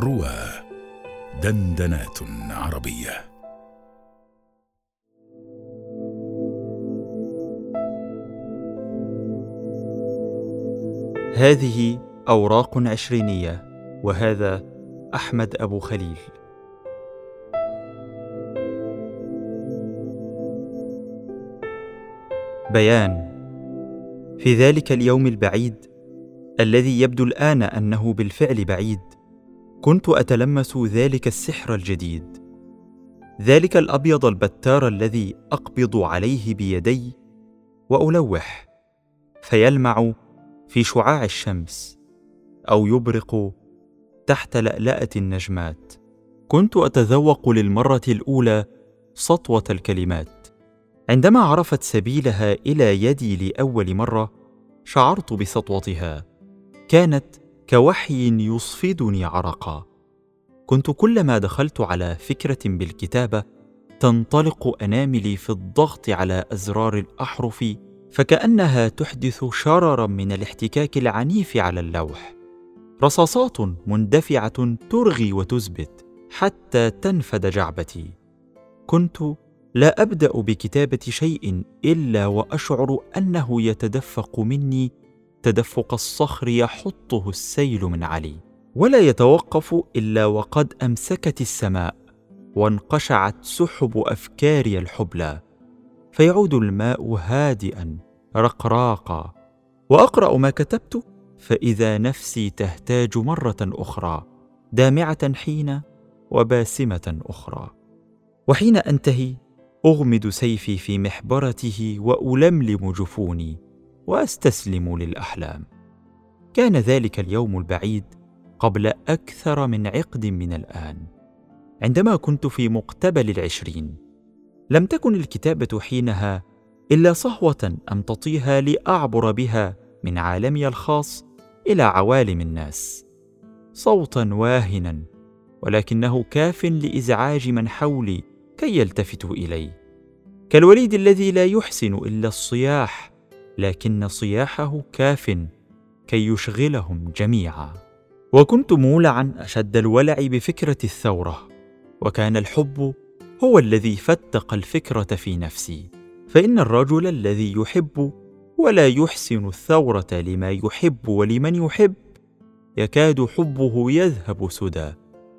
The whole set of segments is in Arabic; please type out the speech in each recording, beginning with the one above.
روى دندنات عربية. هذه أوراق عشرينية وهذا أحمد أبو خليل. بيان في ذلك اليوم البعيد الذي يبدو الآن أنه بالفعل بعيد كنت أتلمس ذلك السحر الجديد. ذلك الأبيض البتار الذي أقبض عليه بيدي وألوح فيلمع في شعاع الشمس أو يبرق تحت لألأة النجمات. كنت أتذوق للمرة الأولى سطوة الكلمات. عندما عرفت سبيلها إلى يدي لأول مرة شعرت بسطوتها. كانت كوحي يصفدني عرقا. كنت كلما دخلت على فكرة بالكتابة تنطلق أناملي في الضغط على أزرار الأحرف فكأنها تحدث شررا من الاحتكاك العنيف على اللوح. رصاصات مندفعة ترغي وتثبت حتى تنفد جعبتي. كنت لا أبدأ بكتابة شيء إلا وأشعر أنه يتدفق مني تدفق الصخر يحطه السيل من علي. ولا يتوقف إلا وقد أمسكت السماء وانقشعت سحب أفكاري الحبلى. فيعود الماء هادئا رقراقا. وأقرأ ما كتبت فإذا نفسي تهتاج مرة أخرى دامعة حين وباسمة أخرى. وحين أنتهي أغمد سيفي في محبرته وألملم جفوني. وأستسلم للأحلام. كان ذلك اليوم البعيد قبل أكثر من عقد من الآن. عندما كنت في مقتبل العشرين لم تكن الكتابة حينها إلا صهوة امتطيها لأعبر بها من عالمي الخاص إلى عوالم الناس. صوتا واهنا ولكنه كاف لإزعاج من حولي كي يلتفتوا الي كالوليد الذي لا يحسن إلا الصياح لكن صياحه كاف كي يشغلهم جميعا. وكنت مولعا أشد الولع بفكرة الثورة وكان الحب هو الذي فتق الفكرة في نفسي. فإن الرجل الذي يحب ولا يحسن الثورة لما يحب ولمن يحب يكاد حبه يذهب سدى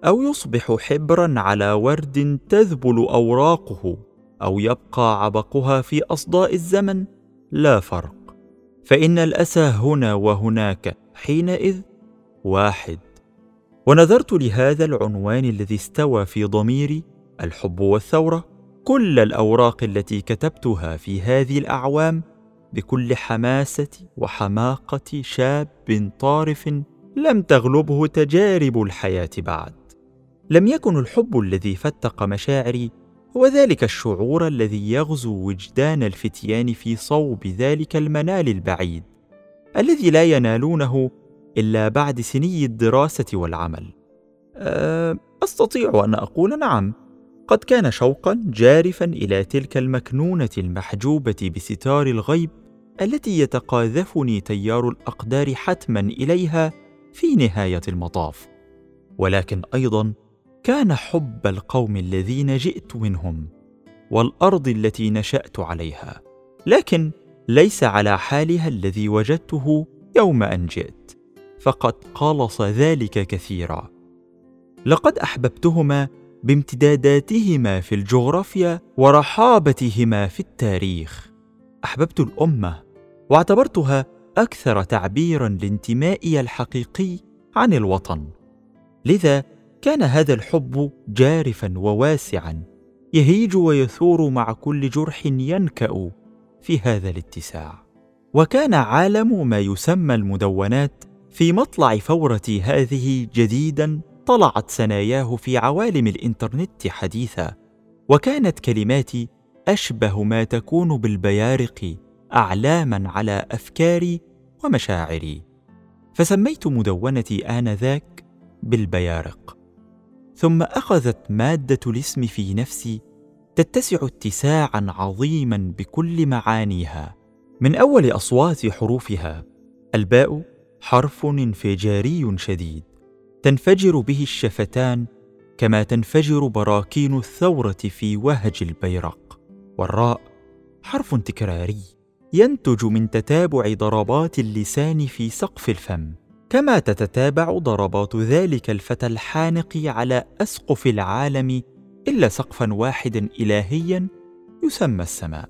أو يصبح حبرا على ورد تذبل أوراقه أو يبقى عبقها في أصداء الزمن. لا فرق. فإن الأسى هنا وهناك حينئذ واحد. ونظرت لهذا العنوان الذي استوى في ضميري الحب والثورة كل الأوراق التي كتبتها في هذه الأعوام بكل حماسة وحماقة شاب طارف لم تغلبه تجارب الحياة بعد. لم يكن الحب الذي فتق مشاعري هو ذلك الشعور الذي يغزو وجدان الفتيان في صوب ذلك المنال البعيد الذي لا ينالونه إلا بعد سني الدراسة والعمل. أستطيع أن أقول نعم قد كان شوقا جارفا إلى تلك المكنونة المحجوبة بستار الغيب التي يتقاذفني تيار الأقدار حتما إليها في نهاية المطاف. ولكن أيضا كان حب القوم الذين جئت منهم والأرض التي نشأت عليها لكن ليس على حالها الذي وجدته يوم أن جئت فقد قلص ذلك كثيرا. لقد أحببتهما بامتداداتهما في الجغرافيا ورحابتهما في التاريخ. أحببت الأمة واعتبرتها أكثر تعبيرا لانتمائي الحقيقي عن الوطن. لذا كان هذا الحب جارفا وواسعا يهيج ويثور مع كل جرح ينكأ في هذا الاتساع. وكان عالم ما يسمى المدونات في مطلع فورتي هذه جديدا طلعت سناياه في عوالم الإنترنت حديثا وكانت كلماتي أشبه ما تكون بالبيارق اعلاما على أفكاري ومشاعري. فسميت مدونتي آنذاك بالبيارق. ثم أخذت مادة الاسم في نفسي تتسع اتساعا عظيما بكل معانيها. من أول أصوات حروفها الباء حرف انفجاري شديد تنفجر به الشفتان كما تنفجر براكين الثورة في وهج البيرق. والراء حرف تكراري ينتج من تتابع ضربات اللسان في سقف الفم. كما تتتابع ضربات ذلك الفتى الحانق على أسقف العالم إلا سقفا واحدا الهيا يسمى السماء.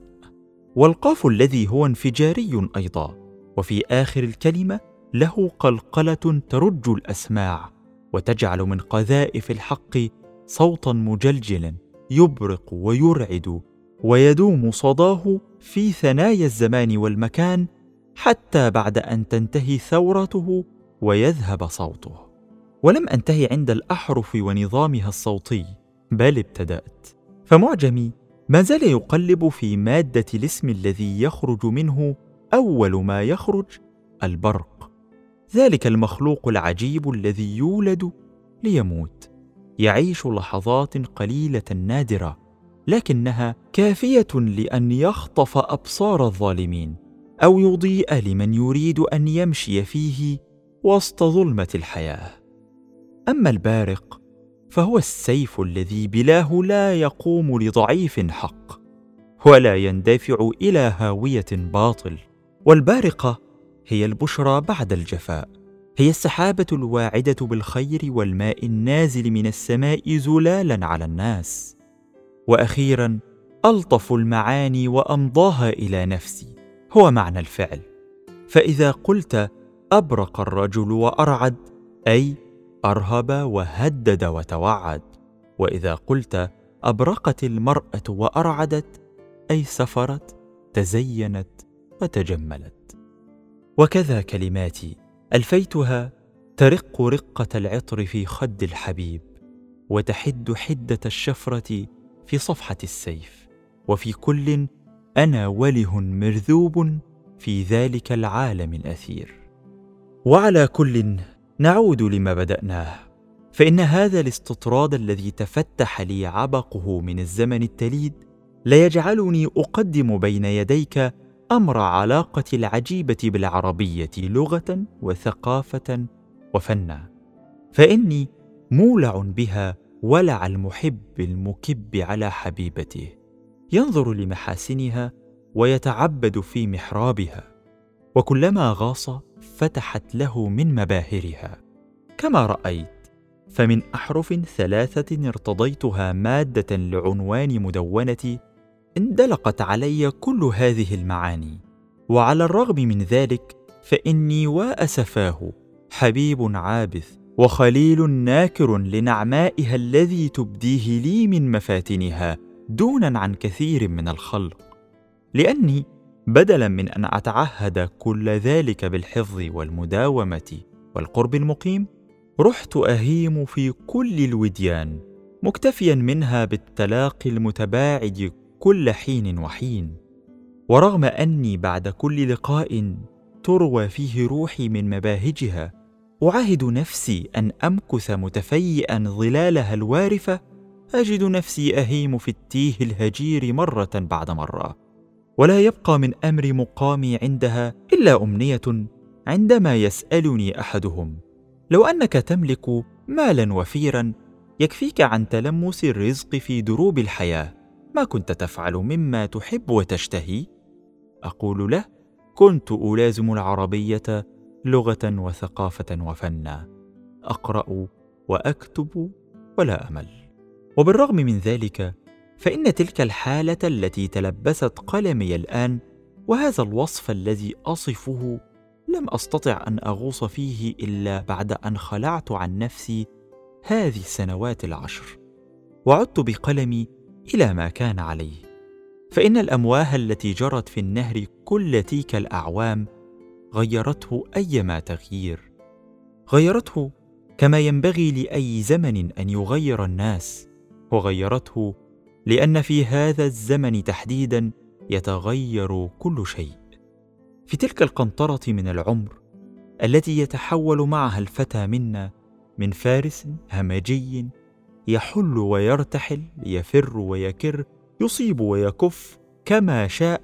والقاف الذي هو انفجاري أيضا وفي آخر الكلمة له قلقلة ترج الأسماع وتجعل من قذائف الحق صوتا مجلجلا يبرق ويرعد ويدوم صداه في ثنايا الزمان والمكان حتى بعد أن تنتهي ثورته ويذهب صوته. ولم أنتهي عند الأحرف ونظامها الصوتي بل ابتدأت. فمعجمي ما زال يقلب في مادة الاسم الذي يخرج منه أول ما يخرج البرق. ذلك المخلوق العجيب الذي يولد ليموت. يعيش لحظات قليلة نادرة لكنها كافية لأن يخطف أبصار الظالمين أو يضيء لمن يريد أن يمشي فيه وسط ظلمة الحياة. أما البارق فهو السيف الذي بلاه لا يقوم لضعيف حق ولا يندفع إلى هاوية باطل. والبارقة هي البشرى بعد الجفاء هي السحابة الواعدة بالخير والماء النازل من السماء زلالا على الناس. وأخيرا ألطف المعاني وأمضاها إلى نفسي هو معنى الفعل. فإذا قلت أبرق الرجل وأرعد أي أرهب وهدد وتوعد. وإذا قلت أبرقت المرأة وأرعدت أي سفرت تزينت وتجملت. وكذا كلماتي. ألفيتها ترق رقة العطر في خد الحبيب وتحد حدة الشفرة في صفحة السيف. وفي كل أنا وله مرذوب في ذلك العالم الأثير. وعلى كل نعود لما بدأناه. فإن هذا الاستطراد الذي تفتح لي عبقه من الزمن التليد ليجعلني أقدم بين يديك أمر علاقة العجيبة بالعربية لغة وثقافة وفنا. فإني مولع بها ولع المحب المكب على حبيبته. ينظر لمحاسنها ويتعبد في محرابها. وكلما غاص فتحت له من مباهرها. كما رأيت فمن أحرف ثلاثة ارتضيتها مادة لعنوان مدونتي اندلقت علي كل هذه المعاني. وعلى الرغم من ذلك فإني وأسفاه حبيب عابث وخليل ناكر لنعمائها الذي تبديه لي من مفاتنها دونا عن كثير من الخلق. لأني بدلا من أن أتعهد كل ذلك بالحفظ والمداومة والقرب المقيم رحت أهيم في كل الوديان مكتفيا منها بالتلاقي المتباعد كل حين وحين. ورغم أني بعد كل لقاء تروى فيه روحي من مباهجها أعاهد نفسي أن أمكث متفيئا ظلالها الوارفة أجد نفسي أهيم في التيه الهجير مرة بعد مرة. ولا يبقى من أمر مقامي عندها إلا أمنية عندما يسألني أحدهم. لو أنك تملك مالا وفيرا يكفيك عن تلمس الرزق في دروب الحياة. ما كنت تفعل مما تحب وتشتهي؟ أقول له كنت ألازم العربية لغة وثقافة وفنا. أقرأ وأكتب ولا أمل. وبالرغم من ذلك فإن تلك الحالة التي تلبست قلمي الآن وهذا الوصف الذي أصفه لم أستطع أن أغوص فيه إلا بعد أن خلعت عن نفسي هذه السنوات العشر وعدت بقلمي إلى ما كان عليه. فإن الأمواه التي جرت في النهر كل تلك الأعوام غيرته أيما تغيير. غيرته كما ينبغي لأي زمن أن يغير الناس وغيرته لأن في هذا الزمن تحديدا يتغير كل شيء. في تلك القنطرة من العمر التي يتحول معها الفتى منا من فارس همجي يحل ويرتحل يفر ويكر يصيب ويكف كما شاء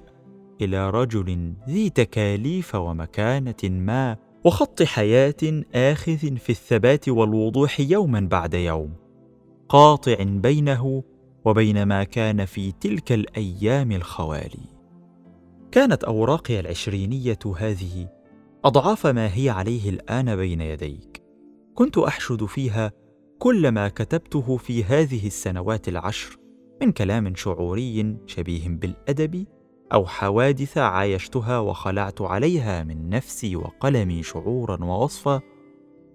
إلى رجل ذي تكاليف ومكانة ما وخط حياة آخذ في الثبات والوضوح يوما بعد يوم. قاطع بينه وبين ما كان في تلك الأيام الخوالي. كانت أوراقي العشرينية هذه أضعاف ما هي عليه الآن بين يديك. كنت أحشد فيها كل ما كتبته في هذه السنوات العشر من كلام شعوري شبيه بالأدب أو حوادث عايشتها وخلعت عليها من نفسي وقلمي شعورا ووصفا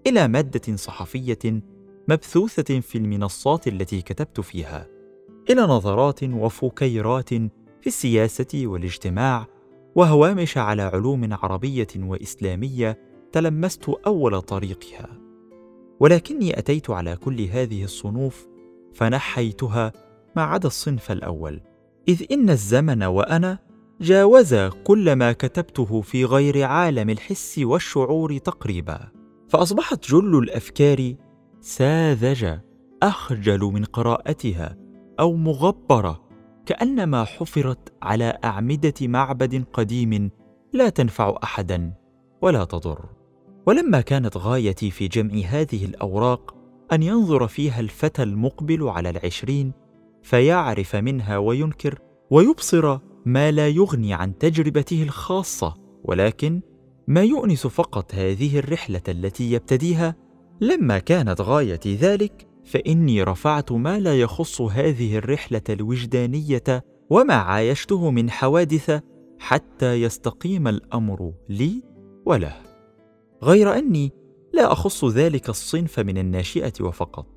إلى مادة صحفية مبثوثة في المنصات التي كتبت فيها. إلى نظرات وفكيرات في السياسة والاجتماع وهوامش على علوم عربية وإسلامية تلمست أول طريقها. ولكني أتيت على كل هذه الصنوف فنحيتها ما عدا الصنف الأول إذ إن الزمن وأنا جاوزا كل ما كتبته في غير عالم الحس والشعور تقريبا. فأصبحت جل الأفكار ساذجة أخجل من قراءتها أو مغبرة كأنما حفرت على أعمدة معبد قديم لا تنفع احدا ولا تضر. ولما كانت غايتي في جمع هذه الأوراق أن ينظر فيها الفتى المقبل على العشرين فيعرف منها وينكر ويبصر ما لا يغني عن تجربته الخاصة ولكن ما يؤنس فقط هذه الرحلة التي يبتديها لما كانت غايتي ذلك فإني رفعت ما لا يخص هذه الرحلة الوجدانية وما عايشته من حوادث حتى يستقيم الأمر لي وله. غير أني لا أخص ذلك الصنف من الناشئة وفقط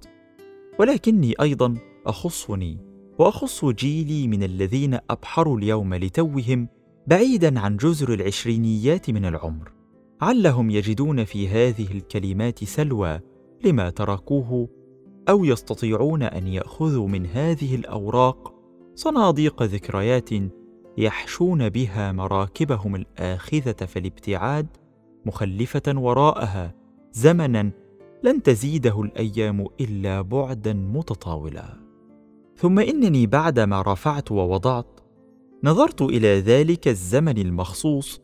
ولكني أيضا أخصني وأخص جيلي من الذين أبحروا اليوم لتوهم بعيدا عن جزر العشرينيات من العمر. علهم يجدون في هذه الكلمات سلوى لما تركوه أو يستطيعون أن يأخذوا من هذه الأوراق صناديق ذكريات يحشون بها مراكبهم الآخذة في الابتعاد مخلفة وراءها زمنا لن تزيده الأيام إلا بعدا متطاولا. ثم إنني بعدما رفعت ووضعت نظرت إلى ذلك الزمن المخصوص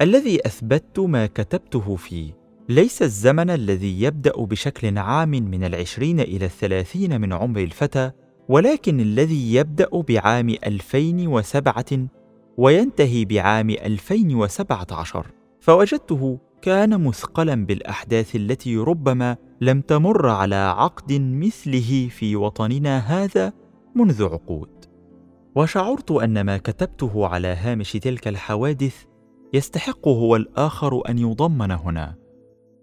الذي أثبتت ما كتبته فيه. ليس الزمن الذي يبدأ بشكل عام من العشرين إلى الثلاثين من عمر الفتى ولكن الذي يبدأ بعام 2007 وينتهي بعام 2017 فوجدته كان مثقلا بالأحداث التي ربما لم تمر على عقد مثله في وطننا هذا منذ عقود. وشعرت أن ما كتبته على هامش تلك الحوادث يستحق هو الآخر أن يضمن هنا.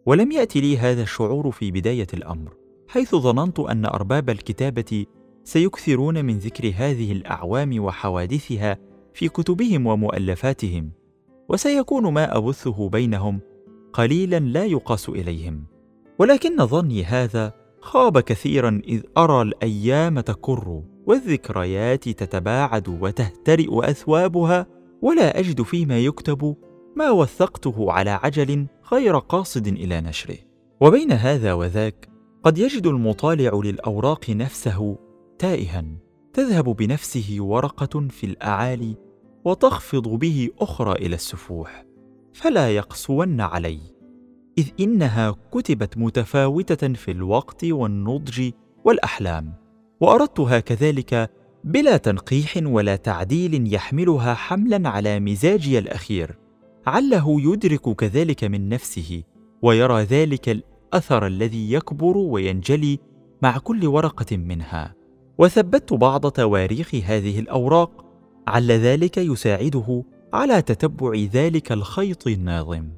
ولم يأتي لي هذا الشعور في بداية الأمر حيث ظننت أن أرباب الكتابة سيكثرون من ذكر هذه الأعوام وحوادثها في كتبهم ومؤلفاتهم وسيكون ما أبثه بينهم قليلا لا يقاس إليهم. ولكن ظني هذا خاب كثيرا إذ أرى الأيام تكر والذكريات تتباعد وتهترئ أثوابها ولا أجد فيما يكتب ما وثقته على عجل غير قاصد إلى نشره. وبين هذا وذاك قد يجد المطالع للأوراق نفسه تائها تذهب بنفسه ورقة في الأعالي وتخفض به أخرى إلى السفوح. فلا يقسون علي إذ إنها كتبت متفاوتة في الوقت والنضج والأحلام. وأردتها كذلك بلا تنقيح ولا تعديل يحملها حملا على مزاجي الأخير. عله يدرك كذلك من نفسه ويرى ذلك الأثر الذي يكبر وينجلي مع كل ورقة منها. وثبت بعض تواريخ هذه الأوراق عل ذلك يساعده على تتبع ذلك الخيط الناظم.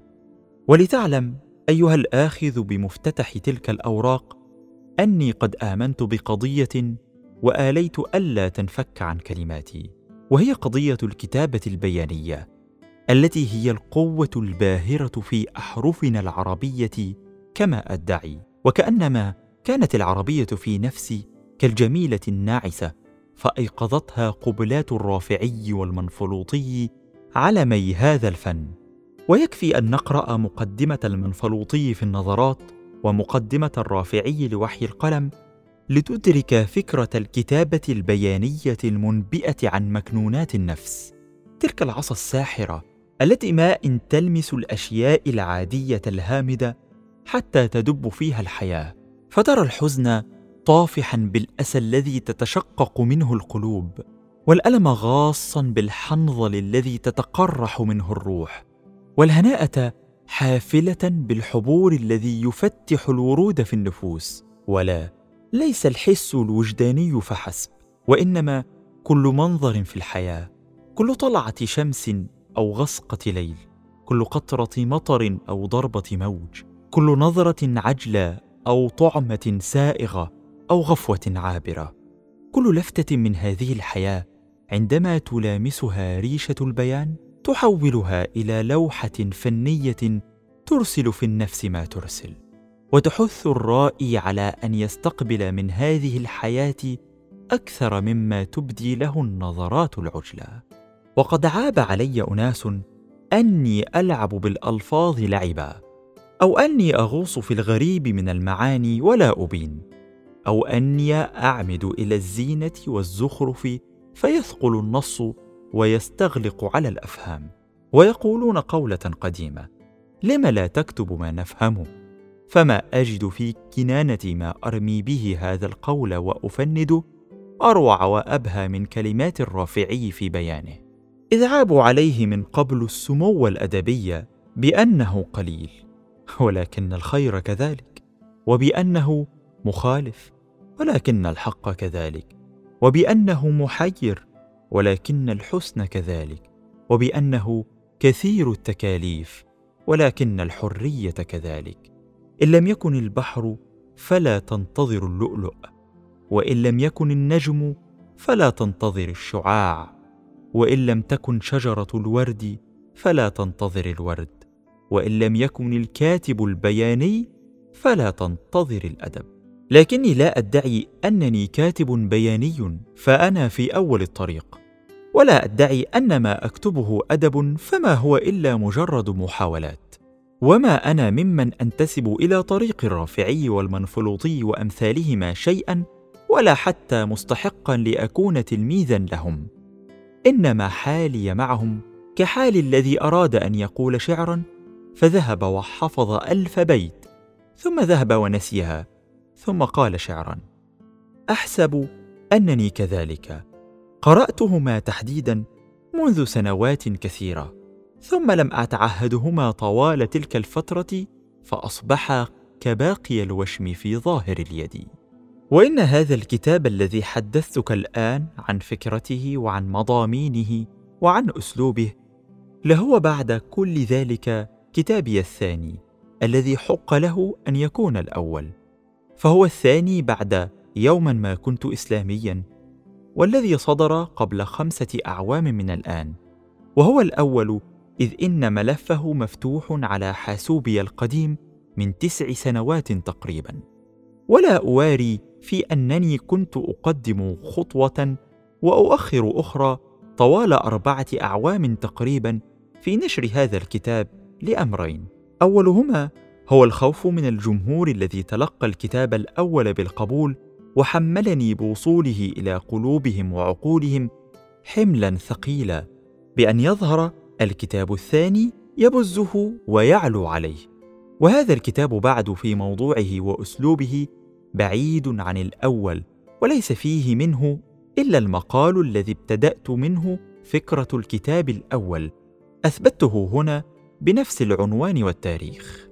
ولتعلم أيها الآخذ بمفتتح تلك الأوراق أني قد آمنت بقضية وآليت ألا تنفك عن كلماتي وهي قضية الكتابة البيانية. التي هي القوة الباهرة في أحرفنا العربية كما أدعي. وكأنما كانت العربية في نفسي كالجميلة الناعسة فأيقظتها قبلات الرافعي والمنفلوطي علمي هذا الفن. ويكفي أن نقرأ مقدمة المنفلوطي في النظرات ومقدمة الرافعي لوحي القلم لتدرك فكرة الكتابة البيانية المنبئة عن مكنونات النفس. تلك العصا الساحرة التي ما إن تلمس الأشياء العادية الهامدة حتى تدب فيها الحياة. فترى الحزن طافحا بالأسى الذي تتشقق منه القلوب والألم غاصا بالحنظل الذي تتقرح منه الروح والهناءة حافلة بالحبور الذي يفتح الورود في النفوس. ولا ليس الحس الوجداني فحسب وإنما كل منظر في الحياة. كل طلعة شمس أو غسقه ليل كل قطرة مطر أو ضربة موج كل نظرة عجلة أو طعمة سائغة أو غفوة عابرة. كل لفتة من هذه الحياة عندما تلامسها ريشة البيان تحولها إلى لوحة فنية ترسل في النفس ما ترسل. وتحث الرائي على أن يستقبل من هذه الحياة أكثر مما تبدي له النظرات العجلة. وقد عاب علي أناس أني ألعب بالألفاظ لعبا أو أني أغوص في الغريب من المعاني ولا أبين أو أني أعمد إلى الزينة والزخرف فيثقل النص ويستغلق على الأفهام ويقولون قولة قديمة لم لا تكتب ما نفهمه فما أجد في كنانة ما أرمي به هذا القول وافنده أروع وأبهى من كلمات الرافعي في بيانه. اذ عابوا عليه من قبل السمو الأدبي بأنه قليل ولكن الخير كذلك وبأنه مخالف ولكن الحق كذلك وبأنه محير ولكن الحسن كذلك وبأنه كثير التكاليف ولكن الحرية كذلك. إن لم يكن البحر فلا تنتظر اللؤلؤ وإن لم يكن النجم فلا تنتظر الشعاع. وإن لم تكن شجرة الورد فلا تنتظر الورد وإن لم يكن الكاتب البياني فلا تنتظر الأدب. لكني لا أدعي أنني كاتب بياني فأنا في أول الطريق. ولا أدعي أن ما أكتبه أدب فما هو إلا مجرد محاولات. وما أنا ممن أنتسب إلى طريق الرافعي والمنفلوطي وأمثالهما شيئا ولا حتى مستحقا لأكون تلميذا لهم. إنما حالي معهم كحال الذي أراد أن يقول شعرا فذهب وحفظ ألف بيت ثم ذهب ونسيها ثم قال شعرا. أحسب أنني كذلك. قرأتهما تحديدا منذ سنوات كثيرة ثم لم أتعهدهما طوال تلك الفترة فاصبحا كباقي الوشم في ظاهر اليد. وإن هذا الكتاب الذي حدثتك الآن عن فكرته وعن مضامينه وعن أسلوبه لهو بعد كل ذلك كتابي الثاني الذي حق له أن يكون الأول. فهو الثاني بعد يوما ما كنت اسلاميا والذي صدر قبل خمسة أعوام من الآن. وهو الأول إذ إن ملفه مفتوح على حاسوبي القديم من تسع سنوات تقريبا. ولا أواري في أنني كنت أقدم خطوة وأؤخر أخرى طوال أربعة أعوام تقريبا في نشر هذا الكتاب لأمرين. أولهما هو الخوف من الجمهور الذي تلقى الكتاب الأول بالقبول وحملني بوصوله إلى قلوبهم وعقولهم حملا ثقيلا بأن يظهر الكتاب الثاني يبزه ويعلو عليه. وهذا الكتاب بعد في موضوعه وأسلوبه بعيد عن الأول وليس فيه منه إلا المقال الذي ابتدأت منه فكرة الكتاب الأول. أثبته هنا بنفس العنوان والتاريخ.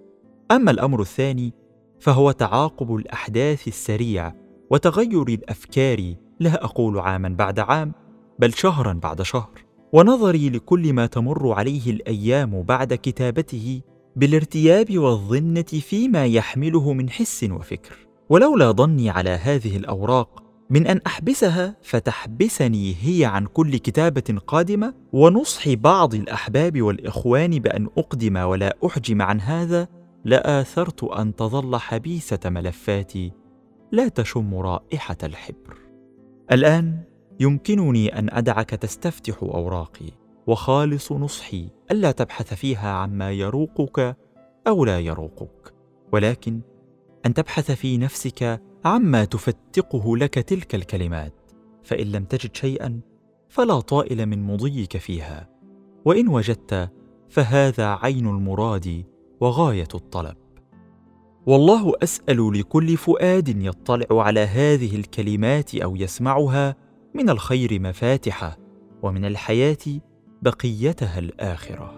أما الأمر الثاني فهو تعاقب الأحداث السريع وتغير الأفكار. لا أقول عاما بعد عام بل شهرا بعد شهر. ونظري لكل ما تمر عليه الأيام بعد كتابته بالارتياب والظنة فيما يحمله من حس وفكر. ولولا ظني على هذه الأوراق من أن أحبسها فتحبسني هي عن كل كتابة قادمة ونصح بعض الأحباب والإخوان بأن أقدم ولا أحجم عن هذا لآثرت أن تظل حبيسة ملفاتي لا تشم رائحة الحبر. الآن يمكنني أن أدعك تستفتح أوراقي وخالص نصحي ألا تبحث فيها عما يروقك أو لا يروقك ولكن أن تبحث في نفسك عما تفتقه لك تلك الكلمات. فإن لم تجد شيئا فلا طائل من مضيك فيها. وإن وجدت فهذا عين المراد وغاية الطلب. والله أسأل لكل فؤاد يطلع على هذه الكلمات أو يسمعها من الخير مفاتحه ومن الحياة بقيتها الآخرة.